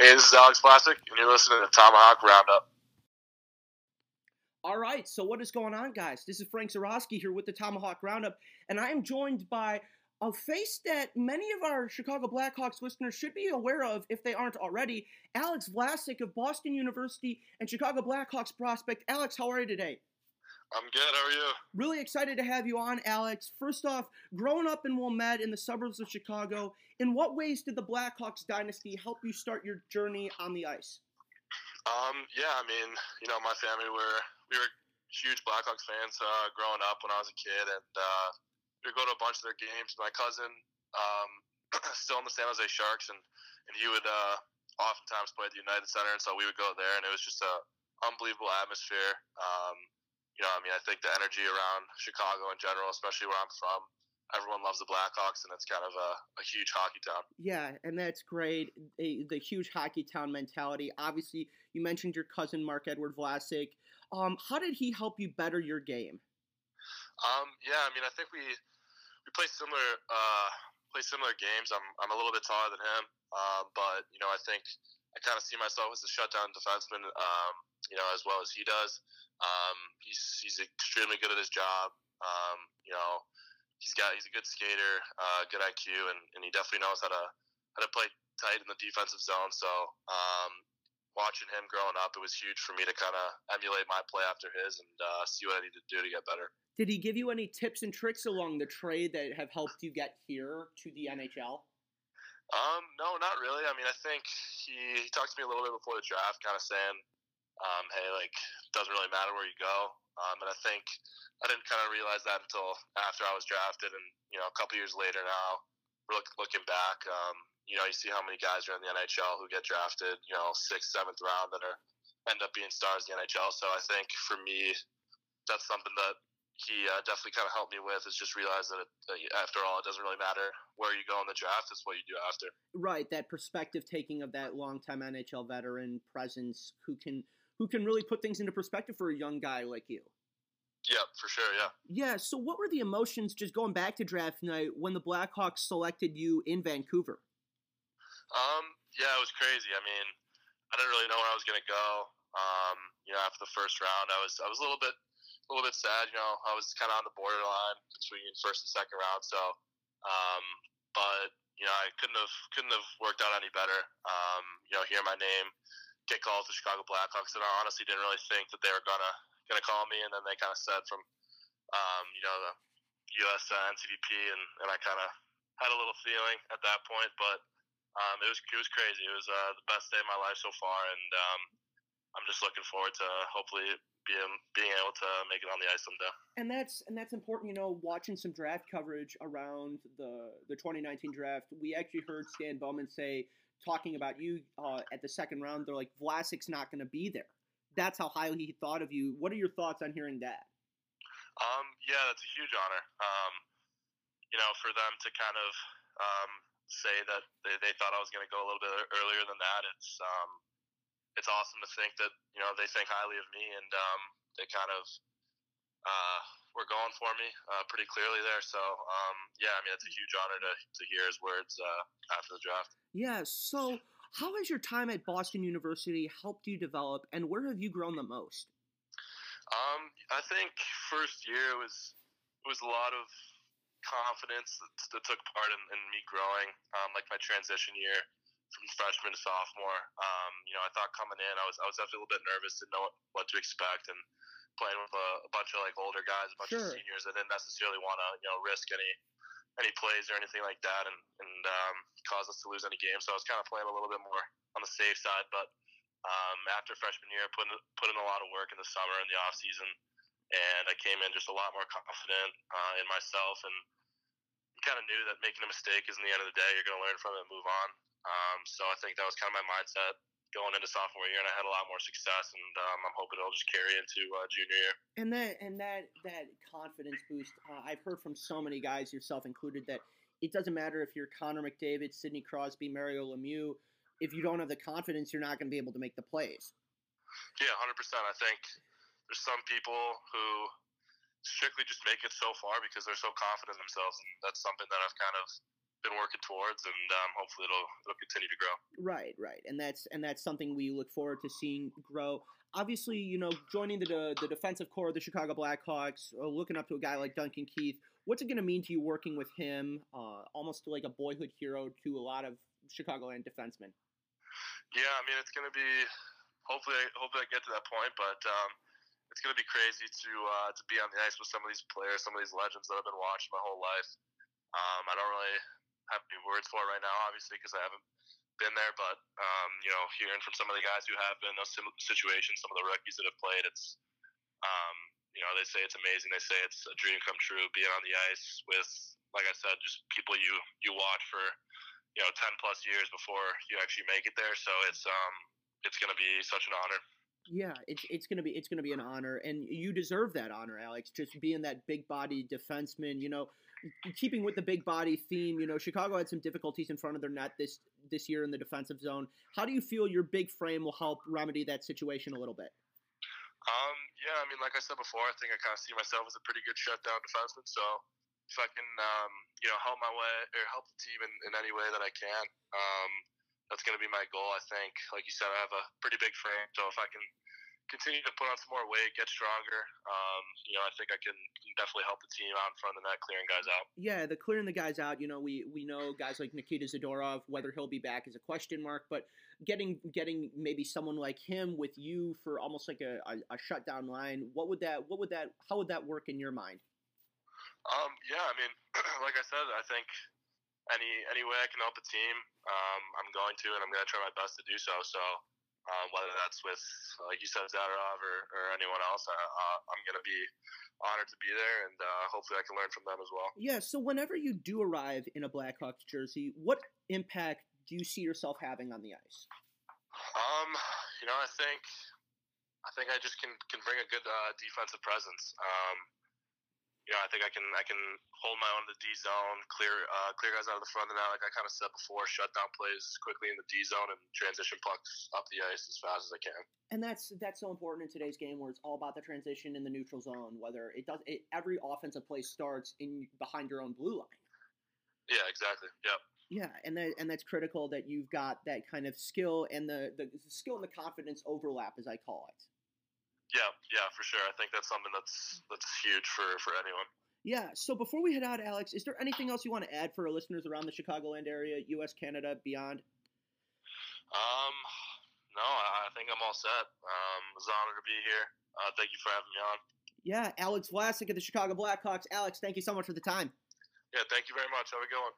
Hey, this is Alex Vlasic, and you're listening to Tomahawk Roundup. All right, so what is going on, guys? This is Frank Zarowski here with the Tomahawk Roundup, and I am joined by a face that many of our Chicago Blackhawks listeners should be aware of if they aren't already. Alex Vlasic of Boston University and Chicago Blackhawks prospect. Alex, how are you today? I'm good. How are you? Really excited to have you on, Alex. First off, growing up in Wilmette in the suburbs of Chicago, in what ways did the Blackhawks dynasty help you start your journey on the ice? Um, yeah, I mean, you know, my family were we were huge Blackhawks fans uh, growing up when I was a kid, and uh, we would go to a bunch of their games. My cousin, um, still in the San Jose Sharks, and and he would uh, oftentimes play at the United Center, and so we would go there, and it was just a unbelievable atmosphere. Um, you know, I mean, I think the energy around Chicago in general, especially where I'm from, everyone loves the Blackhawks, and it's kind of a, a huge hockey town. Yeah, and that's great. A, the huge hockey town mentality. Obviously, you mentioned your cousin Marc-Edouard Vlasic. Um, how did he help you better your game? Um, yeah, I mean, I think we we play similar uh, play similar games. I'm I'm a little bit taller than him, uh, but you know, I think I kind of see myself as a shutdown defenseman, um, you know, as well as he does. Um, he's he's extremely good at his job. Um, you know, he's got he's a good skater, uh, good IQ, and, and he definitely knows how to how to play tight in the defensive zone. So um, watching him growing up, it was huge for me to kind of emulate my play after his and uh, see what I need to do to get better. Did he give you any tips and tricks along the trade that have helped you get here to the NHL? Um, no, not really. I think he, he talked to me a little bit before the draft, kind of saying, um, hey, like, doesn't really matter where you go. Um, and I think I didn't kind of realize that until after I was drafted, and you know, a couple years later now, look, looking back, um, you know, you see how many guys are in the NHL who get drafted, you know, sixth, seventh round that are end up being stars in the NHL. So I think for me, that's something that he uh, definitely kind of helped me with is just realize that, it, that after all, it doesn't really matter where you go in the draft; it's what you do after. Right, that perspective taking of that longtime NHL veteran presence who can who can really put things into perspective for a young guy like you. Yeah, for sure. Yeah. Yeah. So, what were the emotions just going back to draft night when the Blackhawks selected you in Vancouver? Um. Yeah, it was crazy. I mean, I didn't really know where I was going to go. Um. You know, after the first round, I was I was a little bit a little bit sad. You know, I was kind of on the borderline between first and second round. So, um. But you know, I couldn't have couldn't have worked out any better. Um. You know, hear my name get called to Chicago Blackhawks, and I honestly didn't really think that they were gonna gonna call me, and then they kind of said from um, you know the U.S. Uh, NTDP, and, and I kind of had a little feeling at that point, but um, it was it was crazy. It was uh, the best day of my life so far, and um, I'm just looking forward to hopefully being being able to make it on the ice someday. And that's and that's important. You know, watching some draft coverage around the the 2019 draft, we actually heard Stan Bowman say talking about you uh, at the second round, they're like Vlasic's not going to be there. That's how highly he thought of you. What are your thoughts on hearing that? Um, yeah, that's a huge honor. Um, you know, for them to kind of um, say that they, they thought I was going to go a little bit earlier than that, it's um, it's awesome to think that you know they think highly of me and um, they kind of uh, were going for me uh, pretty clearly there. So um, yeah, I mean it's a huge honor to, to hear his words uh, after the draft. Yeah. So how has your time at Boston University helped you develop, and where have you grown the most? Um, I think first year was was a lot of confidence that, that took part in, in me growing. Um, like my transition year from freshman to sophomore. Um, you know, I thought coming in, I was I was definitely a little bit nervous, didn't know what, what to expect, and playing with a, a bunch of like older guys, a bunch Sure. of seniors, I didn't necessarily want to you know risk any any plays or anything like that, and and um, cause us to lose any games. So I was kind of playing a little bit more on the safe side, but um, after freshman year, put in, put in a lot of work in the summer and the off season, and I came in just a lot more confident uh, in myself, and kind of knew that making a mistake isn't the end of the day. You're going to learn from it and move on. Um, so I think that was kind of my mindset going into sophomore year, and I had a lot more success, and um, I'm hoping it'll just carry into uh, junior year. And that and that that confidence boost. Uh, I've heard from so many guys, yourself included, that it doesn't matter if you're Connor McDavid, Sidney Crosby, Mario Lemieux. If you don't have the confidence, you're not going to be able to make the plays. Yeah, hundred percent. I think there's some people who strictly just make it so far because they're so confident in themselves, and that's something that I've kind of been working towards, and um, hopefully it'll it'll continue to grow. Right, right, and that's and that's something we look forward to seeing grow. Obviously, you know, joining the the defensive corps of the Chicago Blackhawks, uh, looking up to a guy like Duncan Keith, what's it going to mean to you working with him? Uh, almost like a boyhood hero to a lot of Chicagoland defensemen. Yeah, I mean, it's going to be hopefully hopefully I get to that point, but um, it's going to be crazy to uh, to be on the ice with some of these players, some of these legends that I've been watching my whole life. Um, I don't really have any words for it right now, obviously, because I haven't been there. But um, you know, hearing from some of the guys who have been in those situations, some of the rookies that have played, it's um, you know, they say it's amazing. They say it's a dream come true being on the ice with, like I said, just people you you watch for you know ten plus years before you actually make it there. So it's um it's going to be such an honor. Yeah, it's it's gonna be it's gonna be an honor, and you deserve that honor, Alex. Just being that big body defenseman, you know, keeping with the big body theme. You know, Chicago had some difficulties in front of their net this this year in the defensive zone. How do you feel your big frame will help remedy that situation a little bit? Um, yeah, I mean, like I said before, I think I kind of see myself as a pretty good shutdown defenseman. So if I can, um, you know, help my way or help the team in, in any way that I can, um, that's going to be my goal. I think, like you said, I have a pretty big frame, so if I can continue to put on some more weight, get stronger, um, you know, I think I can definitely help the team out in front of the net, clearing guys out. Yeah, the clearing the guys out. You know, we we know guys like Nikita Zadorov, whether he'll be back is a question mark, but getting getting maybe someone like him with you for almost like a, a, a shutdown line. What would that? What would that? How would that work in your mind? Um, yeah, I mean, like I said, I think any any way I can help the team, um, I'm going to, and I'm going to try my best to do so. So um, whether that's with, like you said, Zadorov or, or anyone else, uh, I'm going to be honored to be there, and uh, hopefully I can learn from them as well. Yeah. So whenever you do arrive in a Blackhawks jersey, what impact do you see yourself having on the ice? Um, you know, I think I think I just can can bring a good uh, defensive presence. Um, you know, I think I can I can hold my own in the D zone, clear uh, clear guys out of the front of the net, like I kind of said before, shut down plays quickly in the D zone and transition pucks up the ice as fast as I can. And that's that's so important in today's game, where it's all about the transition in the neutral zone. Whether it does, it, every offensive play starts in behind your own blue line. Yeah, exactly. Yep. Yeah, and that and that's critical that you've got that kind of skill and the the skill and the confidence overlap, as I call it. Yeah, yeah, for sure. I think that's something that's that's huge for for anyone. Yeah. So before we head out, Alex, is there anything else you want to add for our listeners around the Chicagoland area, U.S., Canada, beyond? Um, no, I think I'm all set. Um, it was an honor to be here. Uh, thank you for having me on. Yeah, Alex Vlasic of the Chicago Blackhawks. Alex, thank you so much for the time. Yeah, thank you very much. Have a good one.